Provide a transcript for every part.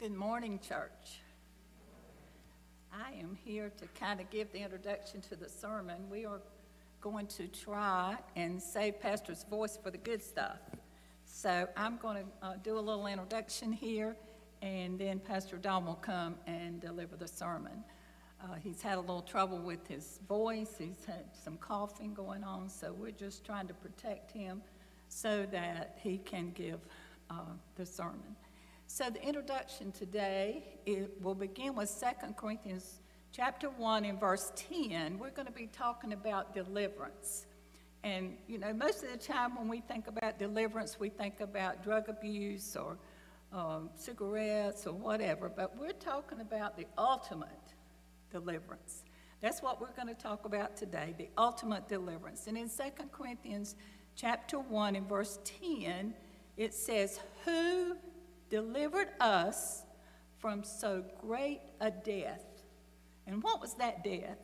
Good morning, church. I am here to kind of give the introduction to the sermon. We are going to try and save Pastor's voice for the good stuff. So I'm going to uh, do a little introduction here, and then Pastor Don will come and deliver the sermon. Uh, he's had a little trouble with his voice, he's had some coughing going on, so we're just trying to protect him so that he can give uh, the sermon. So the introduction today it will begin with 2 Corinthians chapter 1 and verse 10. We're going to be talking about deliverance. And, you know, most of the time when we think about deliverance, we think about drug abuse or um, cigarettes or whatever, but we're talking about the ultimate deliverance. That's what we're going to talk about today, the ultimate deliverance. And in 2 Corinthians chapter 1 and verse 10, it says, Who delivered us from so great a death. And what was that death?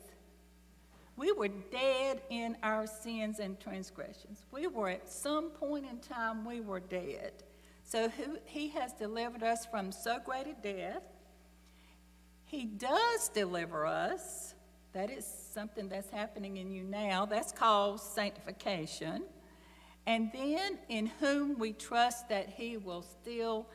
We were dead in our sins and transgressions. We were at some point in time, we were dead. So he has delivered us from so great a death. He does deliver us. That is something that's happening in you now. That's called sanctification. And then in whom we trust that he will still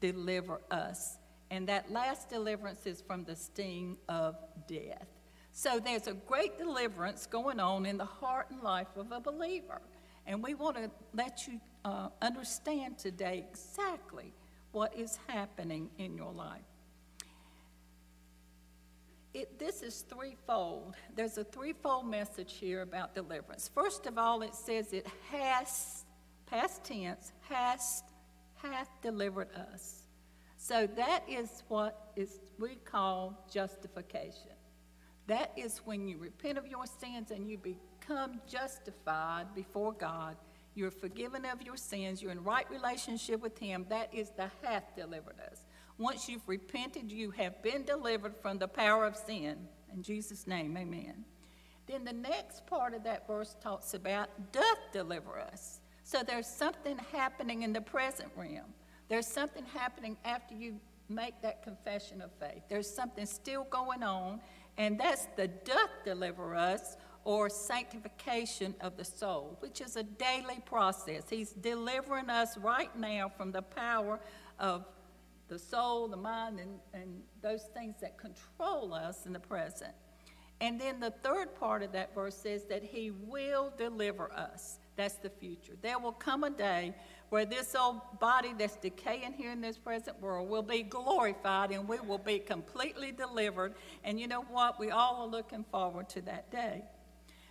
deliver us. And that last deliverance is from the sting of death. So there's a great deliverance going on in the heart and life of a believer. And we want to let you uh, understand today exactly what is happening in your life. It, this is threefold. There's a threefold message here about deliverance. First of all, it says it has, past tense, has hath delivered us. So that is what is we call justification. That is when you repent of your sins and you become justified before God. You're forgiven of your sins. You're in right relationship with Him. That is the hath delivered us. Once you've repented, you have been delivered from the power of sin. In Jesus' name, amen. Then the next part of that verse talks about doth deliver us. So there's something happening in the present realm. There's something happening after you make that confession of faith. There's something still going on, and that's the doth deliver us or sanctification of the soul, which is a daily process. He's delivering us right now from the power of the soul, the mind, and, and those things that control us in the present. And then the third part of that verse says that He will deliver us. That's the future. There will come a day where this old body that's decaying here in this present world will be glorified and we will be completely delivered. And you know what? We all are looking forward to that day.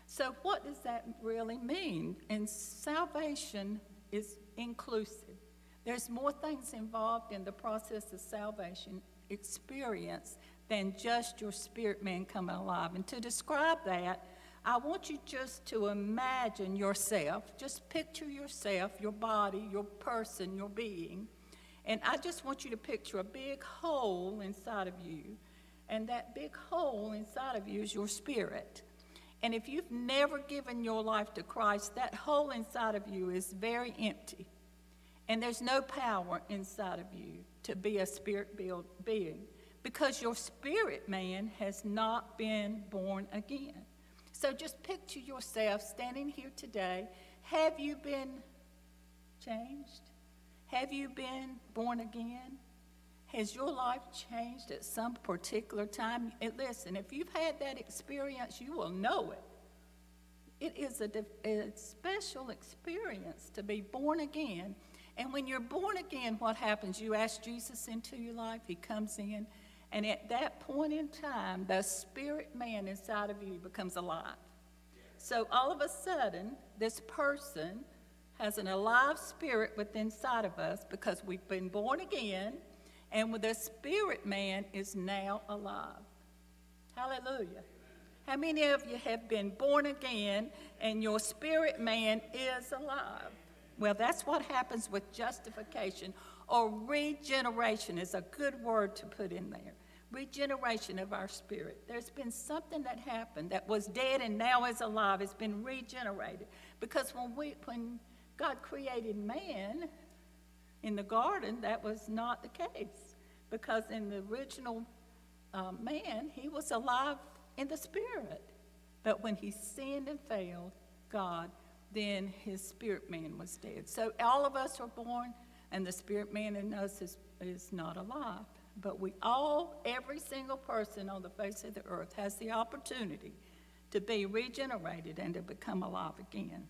So, what does that really mean? And salvation is inclusive. There's more things involved in the process of salvation experience than just your spirit man coming alive. And to describe that, I want you just to imagine yourself, just picture yourself, your body, your person, your being. And I just want you to picture a big hole inside of you. And that big hole inside of you is your spirit. And if you've never given your life to Christ, that hole inside of you is very empty. And there's no power inside of you to be a spirit being because your spirit man has not been born again. So just picture yourself standing here today. Have you been changed? Have you been born again? Has your life changed at some particular time? And listen, if you've had that experience, you will know it. It is a, a, special experience to be born again. And when you're born again, what happens? You ask Jesus into your life, He comes in, and at that point in time, the spirit man inside of you becomes alive. So all of a sudden, this person has an alive spirit within inside of us because we've been born again, and the spirit man is now alive. Hallelujah. How many of you have been born again and your spirit man is alive? Well, that's what happens with justification or regeneration is a good word to put in there. Regeneration of our spirit. There's been something that happened that was dead and now is alive. It's been regenerated. Because when, we, when God created man in the garden, that was not the case. because in the original uh, man, he was alive in the spirit. But when he sinned and failed God, then his spirit man was dead. So all of us are born, and the spirit man in us is, is not alive. But we all, every single person on the face of the earth, has the opportunity to be regenerated and to become alive again.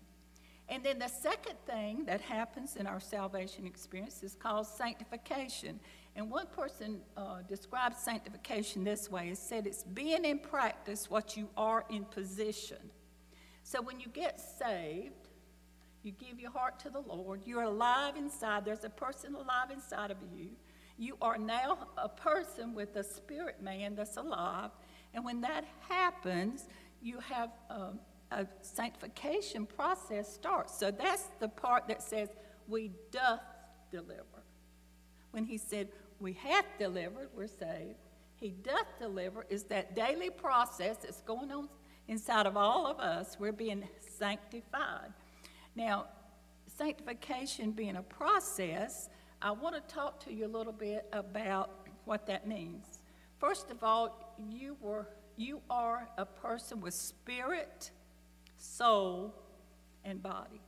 And then the second thing that happens in our salvation experience is called sanctification. And one person uh, described sanctification this way: "It said it's being in practice what you are in position." So when you get saved, you give your heart to the Lord. You're alive inside. There's a person alive inside of you. You are now a person with a spirit man that's alive. And when that happens, you have um, a sanctification process starts. So that's the part that says, We doth deliver. When he said, We hath delivered, we're saved. He doth deliver is that daily process that's going on inside of all of us, we're being sanctified. Now, sanctification being a process, I want to talk to you a little bit about what that means. First of all, you were you are a person with spirit, soul, and body.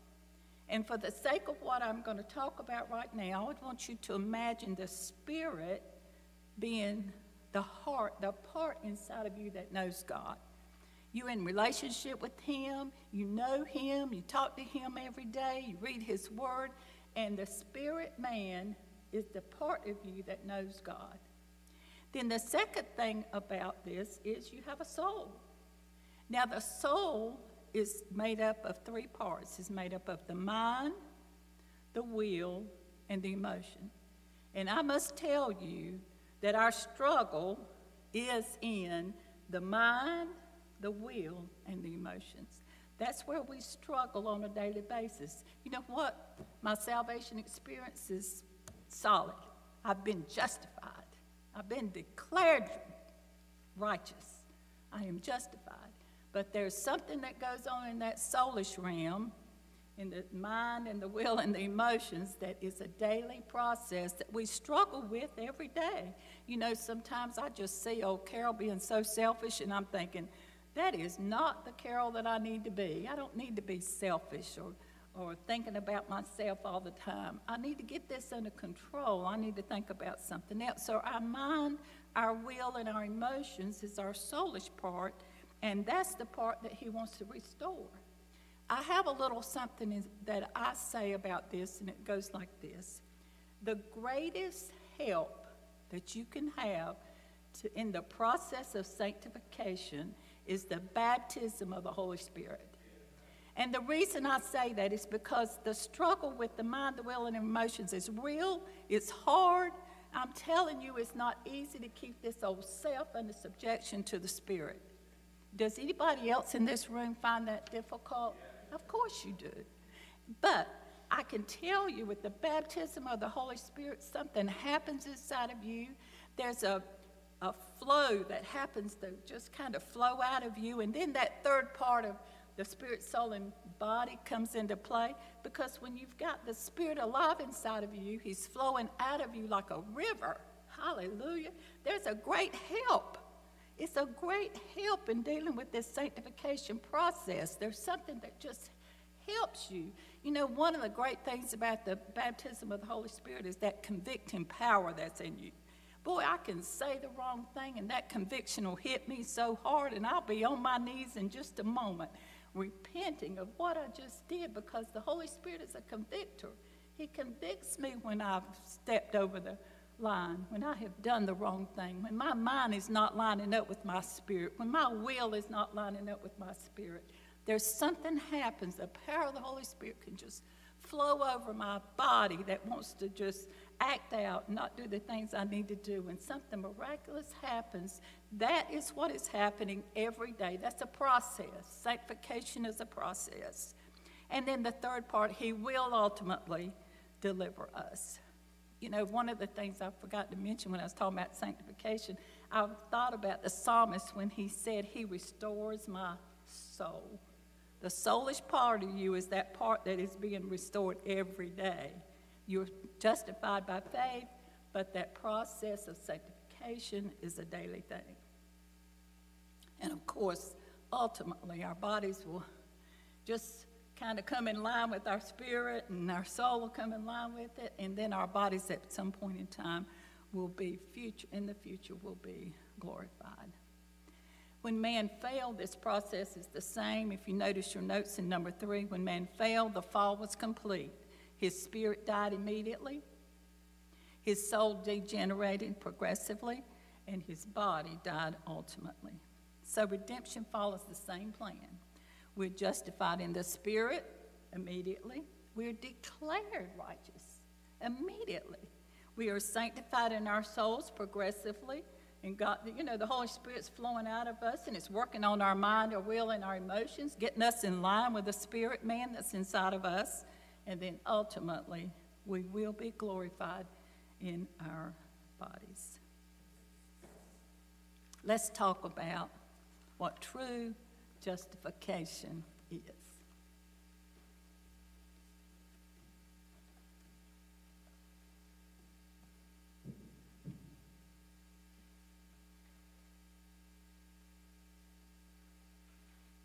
And for the sake of what I'm going to talk about right now, I would want you to imagine the spirit being the heart, the part inside of you that knows God. You're in relationship with Him, you know Him, you talk to Him every day, you read His Word, and the spirit man is the part of you that knows God. Then the second thing about this is you have a soul. Now, the soul is made up of three parts it's made up of the mind, the will, and the emotion. And I must tell you that our struggle is in the mind, the will, and the emotions. That's where we struggle on a daily basis. You know what? My salvation experience is solid. I've been justified. I've been declared righteous. I am justified. But there's something that goes on in that soulish realm, in the mind and the will and the emotions, that is a daily process that we struggle with every day. You know, sometimes I just see old Carol being so selfish, and I'm thinking, that is not the Carol that I need to be. I don't need to be selfish or, or thinking about myself all the time. I need to get this under control. I need to think about something else. So, our mind, our will, and our emotions is our soulish part, and that's the part that He wants to restore. I have a little something that I say about this, and it goes like this The greatest help that you can have to, in the process of sanctification is the baptism of the Holy Spirit. And the reason I say that is because the struggle with the mind, the will, and emotions is real, it's hard. I'm telling you, it's not easy to keep this old self under subjection to the Spirit. Does anybody else in this room find that difficult? Of course you do. But I can tell you with the baptism of the Holy Spirit, something happens inside of you. There's a a flow that happens to just kind of flow out of you. And then that third part of the spirit, soul, and body comes into play because when you've got the spirit alive inside of you, he's flowing out of you like a river. Hallelujah. There's a great help. It's a great help in dealing with this sanctification process. There's something that just helps you. You know, one of the great things about the baptism of the Holy Spirit is that convicting power that's in you. Boy, I can say the wrong thing, and that conviction will hit me so hard, and I'll be on my knees in just a moment, repenting of what I just did because the Holy Spirit is a convictor. He convicts me when I've stepped over the line, when I have done the wrong thing, when my mind is not lining up with my spirit, when my will is not lining up with my spirit. There's something happens. The power of the Holy Spirit can just flow over my body that wants to just act out, not do the things I need to do. When something miraculous happens, that is what is happening every day. That's a process. Sanctification is a process. And then the third part, He will ultimately deliver us. You know, one of the things I forgot to mention when I was talking about sanctification, I thought about the psalmist when he said, He restores my soul. The soulish part of you is that part that is being restored every day. You're justified by faith, but that process of sanctification is a daily thing. And of course, ultimately, our bodies will just kind of come in line with our spirit, and our soul will come in line with it, and then our bodies at some point in time will be future in the future will be glorified. When man failed, this process is the same. If you notice your notes in number three, when man failed, the fall was complete. His spirit died immediately, his soul degenerated progressively, and his body died ultimately. So redemption follows the same plan. We're justified in the spirit immediately, we're declared righteous immediately. We are sanctified in our souls progressively. And God, you know, the Holy Spirit's flowing out of us and it's working on our mind, our will, and our emotions, getting us in line with the spirit man that's inside of us. And then ultimately, we will be glorified in our bodies. Let's talk about what true justification is.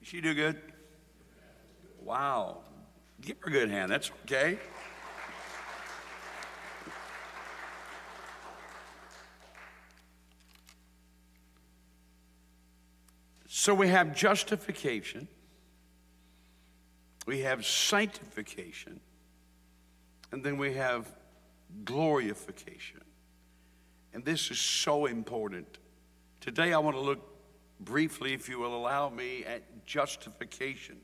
She do good? Wow. Give her a good hand. That's okay. So we have justification, we have sanctification, and then we have glorification. And this is so important. Today I want to look briefly, if you will allow me, at justification.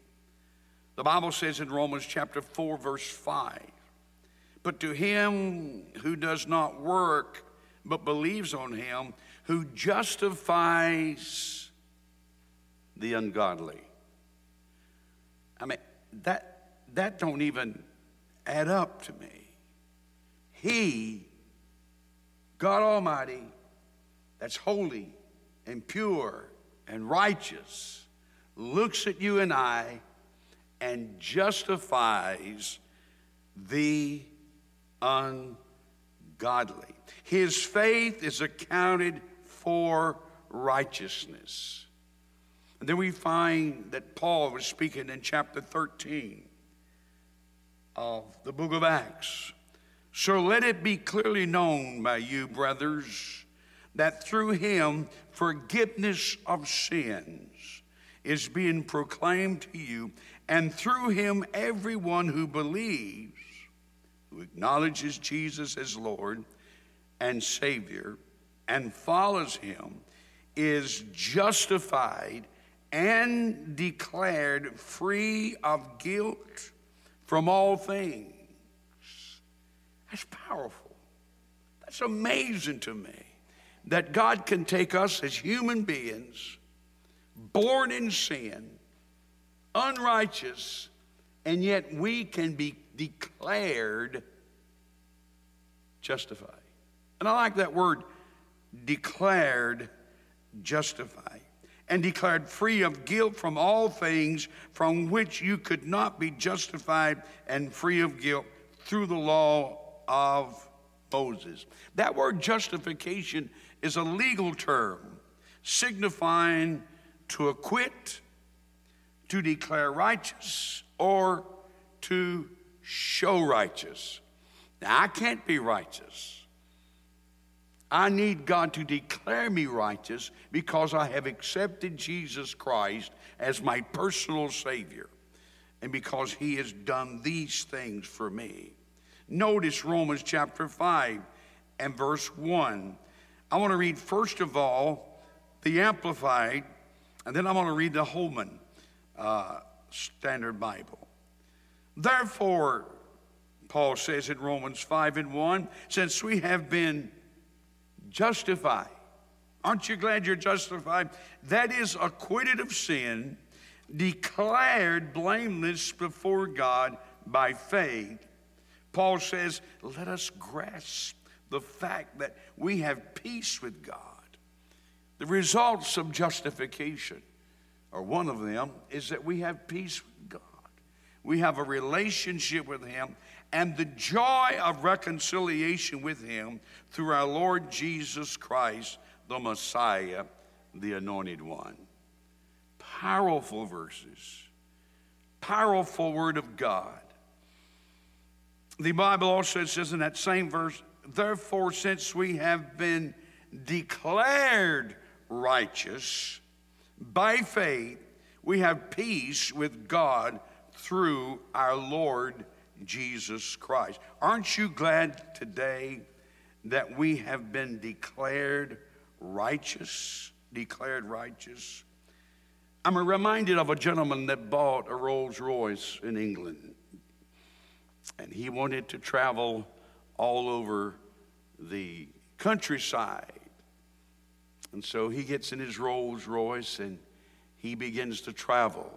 The Bible says in Romans chapter 4, verse 5 But to him who does not work, but believes on him, who justifies the ungodly. I mean, that, that don't even add up to me. He, God Almighty, that's holy and pure and righteous looks at you and I and justifies the ungodly. His faith is accounted for righteousness. And then we find that Paul was speaking in chapter 13 of the book of Acts. So let it be clearly known by you, brothers that through him forgiveness of sins is being proclaimed to you, and through him everyone who believes, who acknowledges Jesus as Lord and Savior, and follows him, is justified and declared free of guilt from all things. That's powerful. That's amazing to me that God can take us as human beings, born in sin, unrighteous, and yet we can be declared justified. And I like that word, declared justified, and declared free of guilt from all things from which you could not be justified and free of guilt through the law of Moses. That word justification is a legal term signifying to acquit, to declare righteous, or to show righteous. Now, I can't be righteous. I need God to declare me righteous because I have accepted Jesus Christ as my personal Savior and because He has done these things for me. Notice Romans chapter 5 and verse 1. I want to read, first of all, the Amplified, and then I want to read the Holman uh, Standard Bible. Therefore, Paul says in Romans 5 and 1, since we have been justified, aren't you glad you're justified? That is, acquitted of sin, declared blameless before God by faith. Paul says, let us grasp the fact that we have peace with God. The results of justification, or one of them, is that we have peace with God. We have a relationship with Him and the joy of reconciliation with Him through our Lord Jesus Christ, the Messiah, the Anointed One. Powerful verses, powerful Word of God. The Bible also says in that same verse, therefore, since we have been declared righteous by faith, we have peace with God through our Lord Jesus Christ. Aren't you glad today that we have been declared righteous? Declared righteous. I'm reminded of a gentleman that bought a Rolls Royce in England, and he wanted to travel all over the countryside. And so he gets in his Rolls Royce and he begins to travel.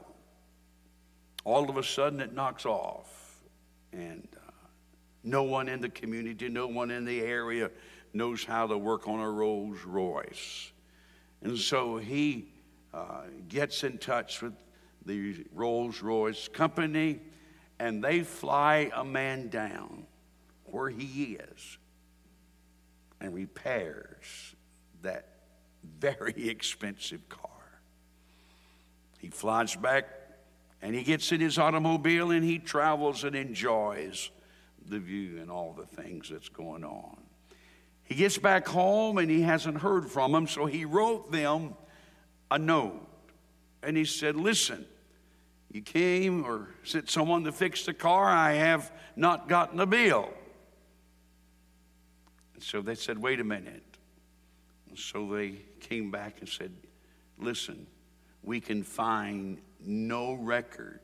All of a sudden, it knocks off. And uh, no one in the community, no one in the area knows how to work on a Rolls Royce. And so he uh, gets in touch with the Rolls Royce company, and they fly a man down where he is and repairs that very expensive car. He flies back and he gets in his automobile and he travels and enjoys the view and all the things that's going on. He gets back home and he hasn't heard from them, so he wrote them a note. And he said, Listen, you came or sent someone to fix the car. I have not gotten a bill. And so they said, Wait a minute. So they came back and said, Listen, we can find no record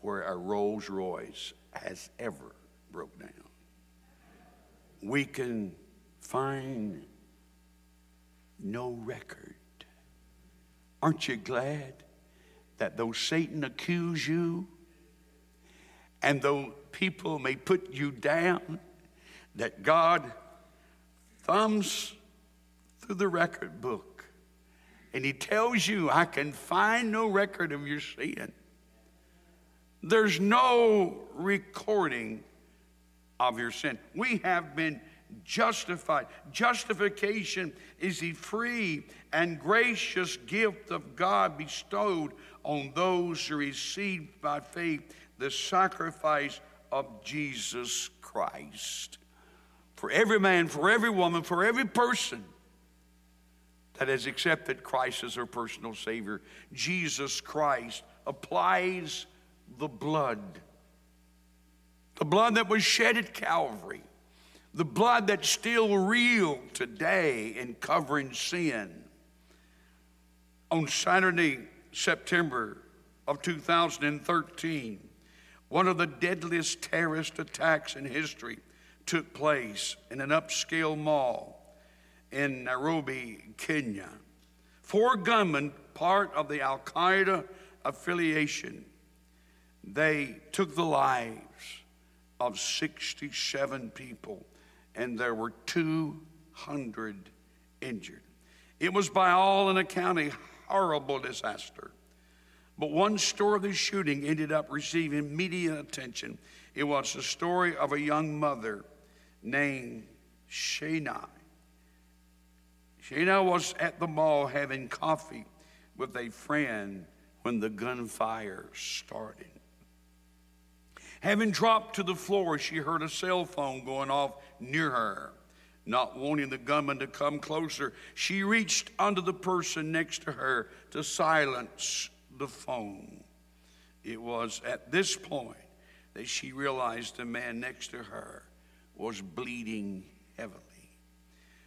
where a Rolls Royce has ever broke down. We can find no record. Aren't you glad that though Satan accuse you and though people may put you down, that God thumbs through the record book and he tells you, I can find no record of your sin. There's no recording of your sin. We have been justified. Justification is the free and gracious gift of God bestowed on those who receive by faith the sacrifice of Jesus Christ. For every man, for every woman, for every person that has accepted Christ as their personal Savior, Jesus Christ applies the blood. The blood that was shed at Calvary. The blood that's still real today in covering sin. On Saturday, September of 2013, one of the deadliest terrorist attacks in history took place in an upscale mall in Nairobi, Kenya. Four gunmen, part of the Al Qaeda affiliation, they took the lives of 67 people, and there were 200 injured. It was, by all an account, a horrible disaster. But one story of the shooting ended up receiving media attention. It was the story of a young mother named Shana. Shana was at the mall having coffee with a friend when the gunfire started. Having dropped to the floor, she heard a cell phone going off near her. Not wanting the gunman to come closer, she reached under the person next to her to silence the phone. It was at this point that she realized the man next to her was bleeding heavily.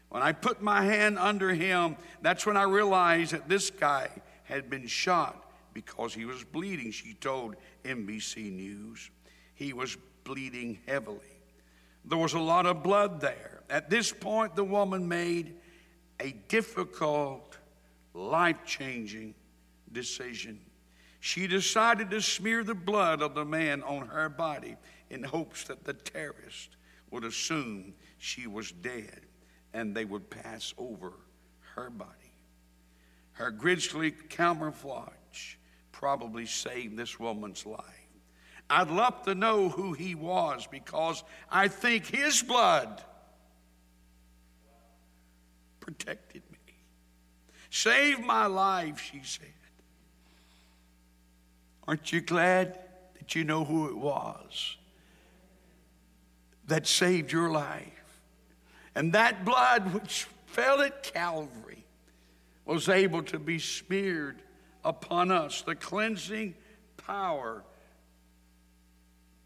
When I put my hand under him, that's when I realized that this guy had been shot because he was bleeding, she told NBC News. He was bleeding heavily. There was a lot of blood there. At this point, the woman made a difficult, life changing decision. She decided to smear the blood of the man on her body in hopes that the terrorist would assume she was dead and they would pass over her body. Her grisly camouflage probably saved this woman's life. I'd love to know who he was because I think his blood protected me. Saved my life, she said. Aren't you glad that you know who it was that saved your life? And that blood which fell at Calvary was able to be smeared upon us, the cleansing power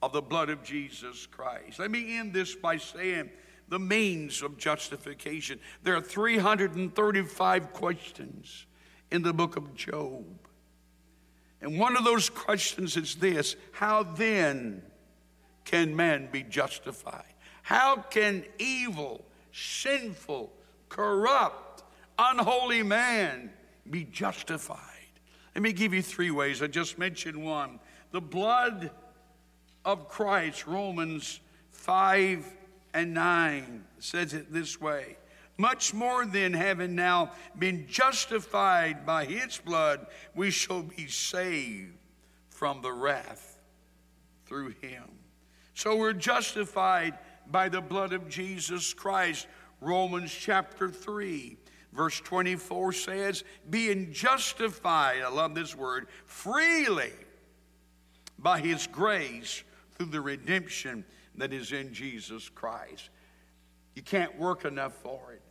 of the blood of Jesus Christ. Let me end this by saying the means of justification. There are 335 questions in the book of Job. And one of those questions is this How then can man be justified? How can evil, sinful, corrupt, unholy man be justified? Let me give you three ways. I just mentioned one. The blood of Christ, Romans 5 and 9 says it this way Much more than having now been justified by his blood, we shall be saved from the wrath through him. So we're justified by the blood of Jesus Christ. Romans chapter 3. Verse 24 says, being justified, I love this word, freely by his grace through the redemption that is in Jesus Christ. You can't work enough for it.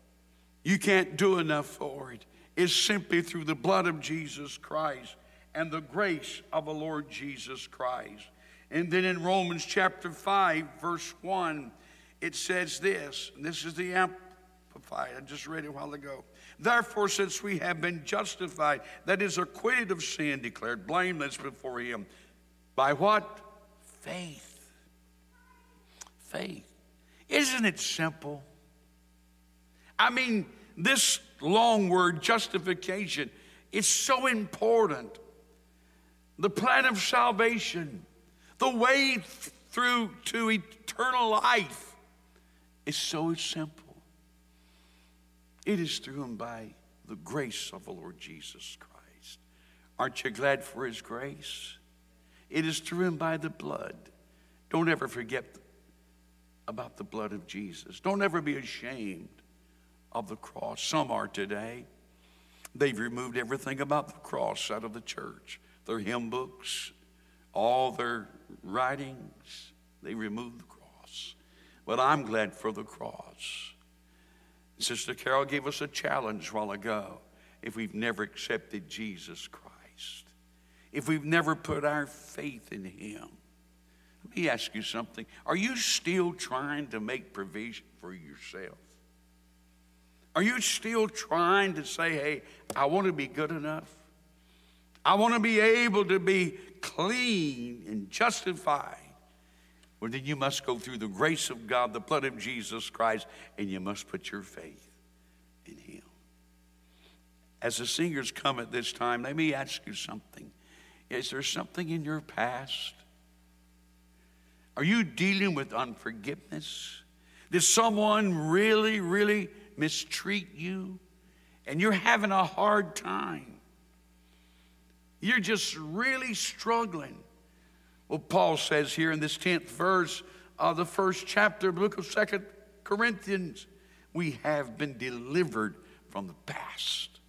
You can't do enough for it. It's simply through the blood of Jesus Christ and the grace of the Lord Jesus Christ. And then in Romans chapter 5, verse 1, it says this, and this is the Amplified, I just read it a while ago. Therefore, since we have been justified, that is acquitted of sin, declared blameless before Him, by what? Faith. Faith. Isn't it simple? I mean, this long word, justification, is so important. The plan of salvation, the way through to eternal life is so simple. It is through and by the grace of the Lord Jesus Christ. Aren't you glad for his grace? It is through and by the blood. Don't ever forget about the blood of Jesus. Don't ever be ashamed of the cross. Some are today. They've removed everything about the cross out of the church their hymn books, all their writings. They removed the cross. But I'm glad for the cross. Sister Carol gave us a challenge while ago if we've never accepted Jesus Christ if we've never put our faith in Him. Let me ask you something. Are you still trying to make provision for yourself? Are you still trying to say, hey, I want to be good enough? I want to be able to be clean and justified. Well, then you must go through the grace of God, the blood of Jesus Christ, and you must put your faith in Him. As the singers come at this time, let me ask you something. Is there something in your past? Are you dealing with unforgiveness? Did someone really, really mistreat you? And you're having a hard time. You're just really struggling. Well, Paul says here in this 10th verse of the first chapter of the book of Second Corinthians, we have been delivered from the past.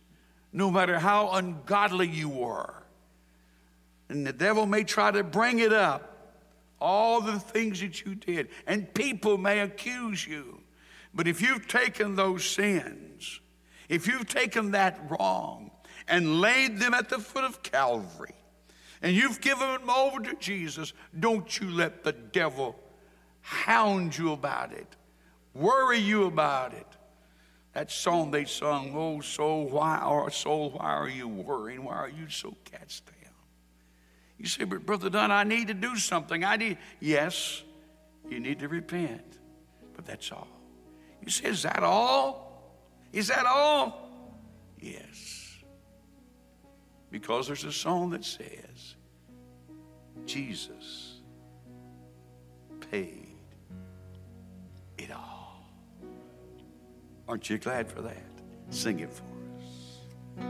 No matter how ungodly you were, and the devil may try to bring it up, all the things that you did, and people may accuse you. But if you've taken those sins, if you've taken that wrong and laid them at the foot of Calvary, and you've given them over to Jesus, don't you let the devil hound you about it, worry you about it. That song they sung, Oh soul, why, or soul, why are you worrying? Why are you so cast down? You say, but Brother Dunn, I need to do something. I need, yes, you need to repent, but that's all. You say, is that all? Is that all? Yes. Because there's a song that says, Jesus paid it all. Aren't you glad for that? Sing it for us.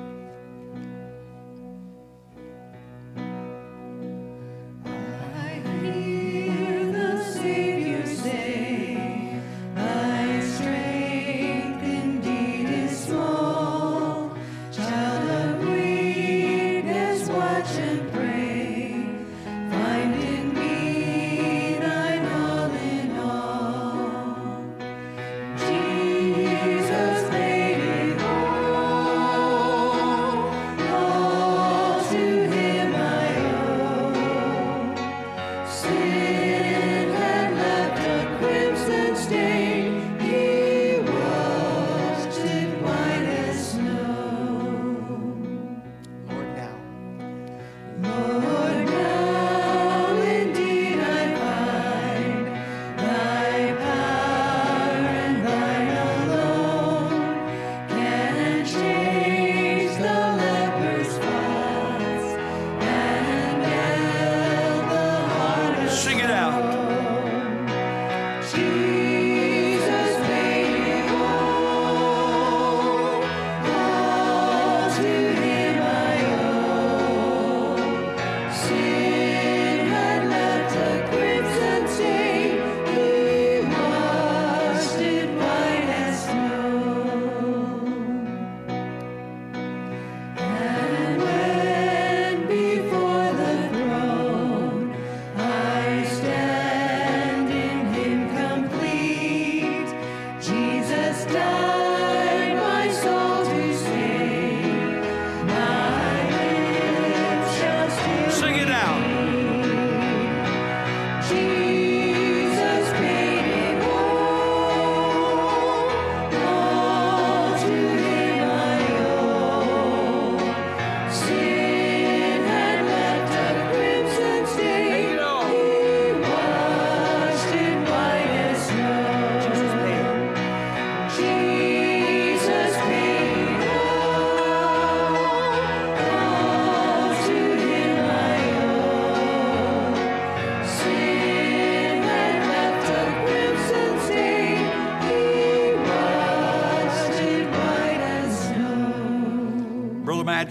you.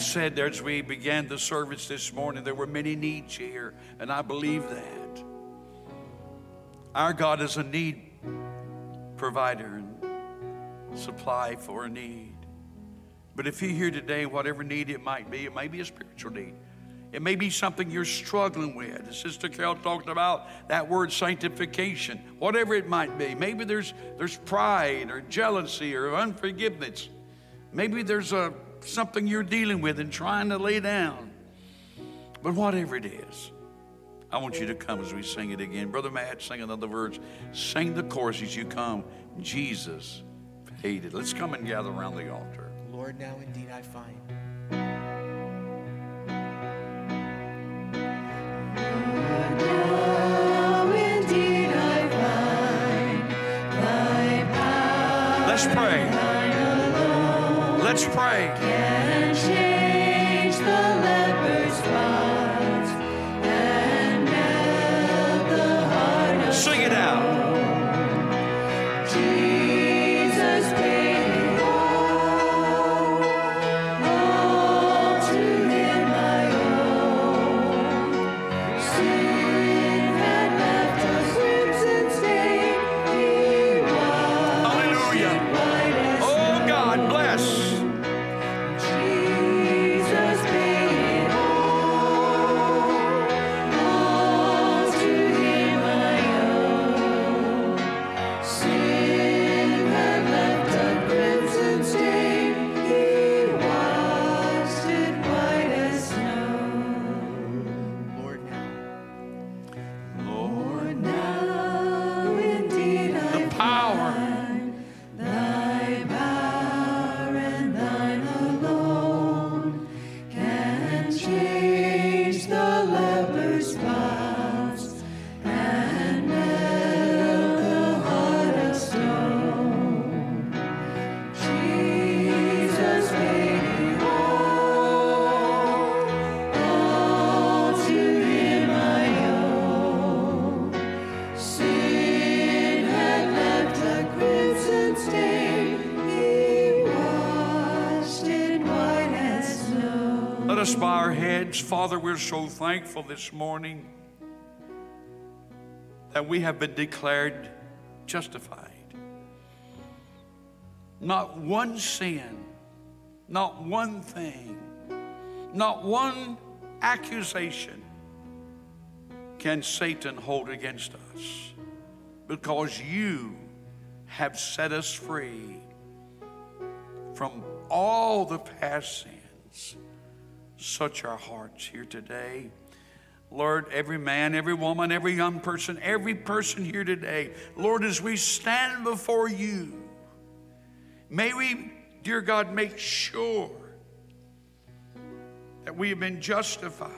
Said there as we began the service this morning, there were many needs here, and I believe that. Our God is a need provider and supply for a need. But if you're here today, whatever need it might be, it may be a spiritual need. It may be something you're struggling with. Sister Carol talked about that word sanctification, whatever it might be. Maybe there's, there's pride or jealousy or unforgiveness. Maybe there's a, something you're dealing with and trying to lay down. But whatever it is, I want you to come as we sing it again. Brother Matt, sing another verse. Sing the chorus as you come. Jesus paid it. Let's come and gather around the altar. Lord, now indeed I find. I find I power. Let's pray. Let's pray. Can change the Father, we're so thankful this morning that we have been declared justified. Not one sin, not one thing, not one accusation can Satan hold against us because you have set us free from all the past sins. Such our hearts here today. Lord, every man, every woman, every young person, every person here today, Lord, as we stand before you, may we, dear God, make sure that we have been justified.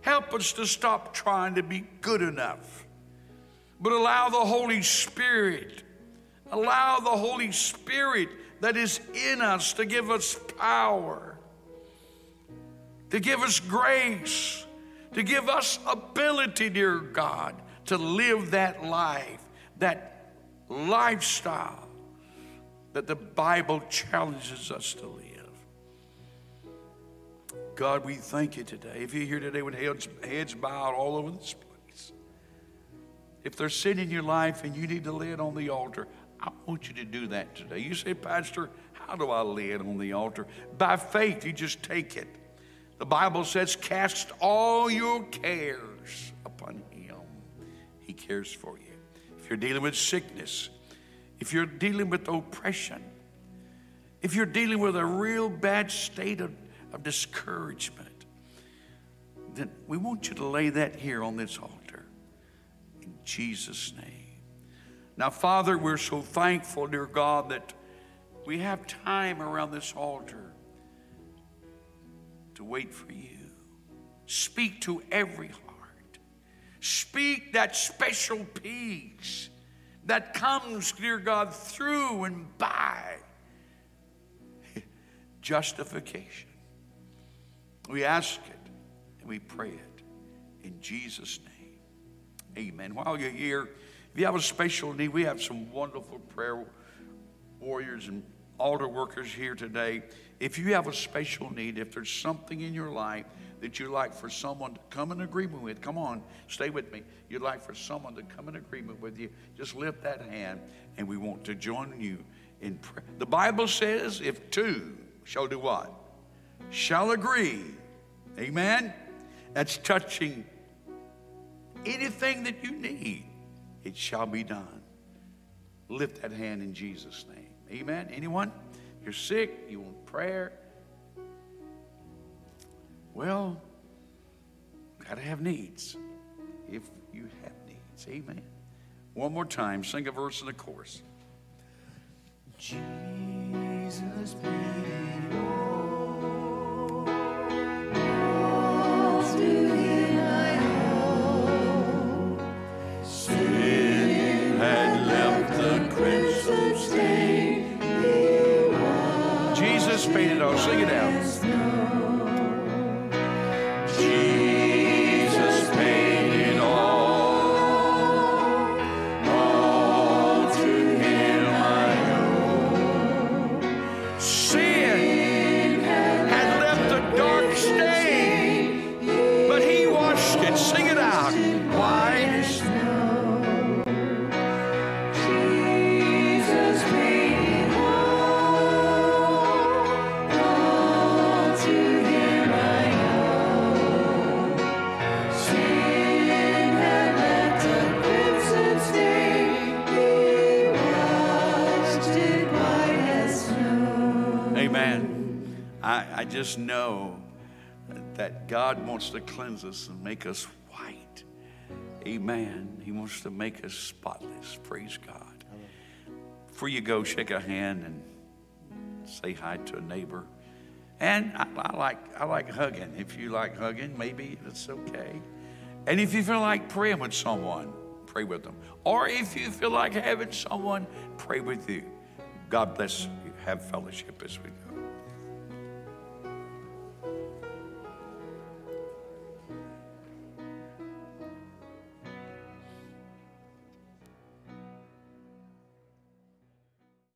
Help us to stop trying to be good enough, but allow the Holy Spirit, allow the Holy Spirit that is in us to give us power, to give us grace, to give us ability, dear God, to live that life, that lifestyle that the Bible challenges us to live. God, we thank you today. If you're here today with heads, heads bowed all over this place, if there's sin in your life and you need to lay it on the altar, I want you to do that today. You say, Pastor, how do I lay it on the altar? By faith, you just take it. The Bible says, cast all your cares upon him. He cares for you. If you're dealing with sickness, if you're dealing with oppression, if you're dealing with a real bad state of, of discouragement, then we want you to lay that here on this altar. In Jesus' name. Now, Father, we're so thankful, dear God, that we have time around this altar to wait for you. Speak to every heart. Speak that special peace that comes, dear God, through and by justification. We ask it and we pray it in Jesus' name. Amen. While you're here, if you have a special need, we have some wonderful prayer warriors and altar workers here today. If you have a special need, if there's something in your life that you'd like for someone to come in agreement with, come on, stay with me. You'd like for someone to come in agreement with you, just lift that hand and we want to join you in prayer. The Bible says if two shall do what? Shall agree. Amen? That's touching anything that you need, it shall be done. Lift that hand in Jesus' name. Amen. Anyone? You're sick, you want prayer. Well, gotta have needs. If you have needs. Amen. One more time, sing a verse and a chorus. Jesus paid just know that God wants to cleanse us and make us white. Amen. He wants to make us spotless. Praise God. Before you go, shake a hand and say hi to a neighbor. And I, I like I like hugging. If you like hugging, maybe it's okay. And if you feel like praying with someone, pray with them. Or if you feel like having someone pray with you, God bless you. Have fellowship as we go.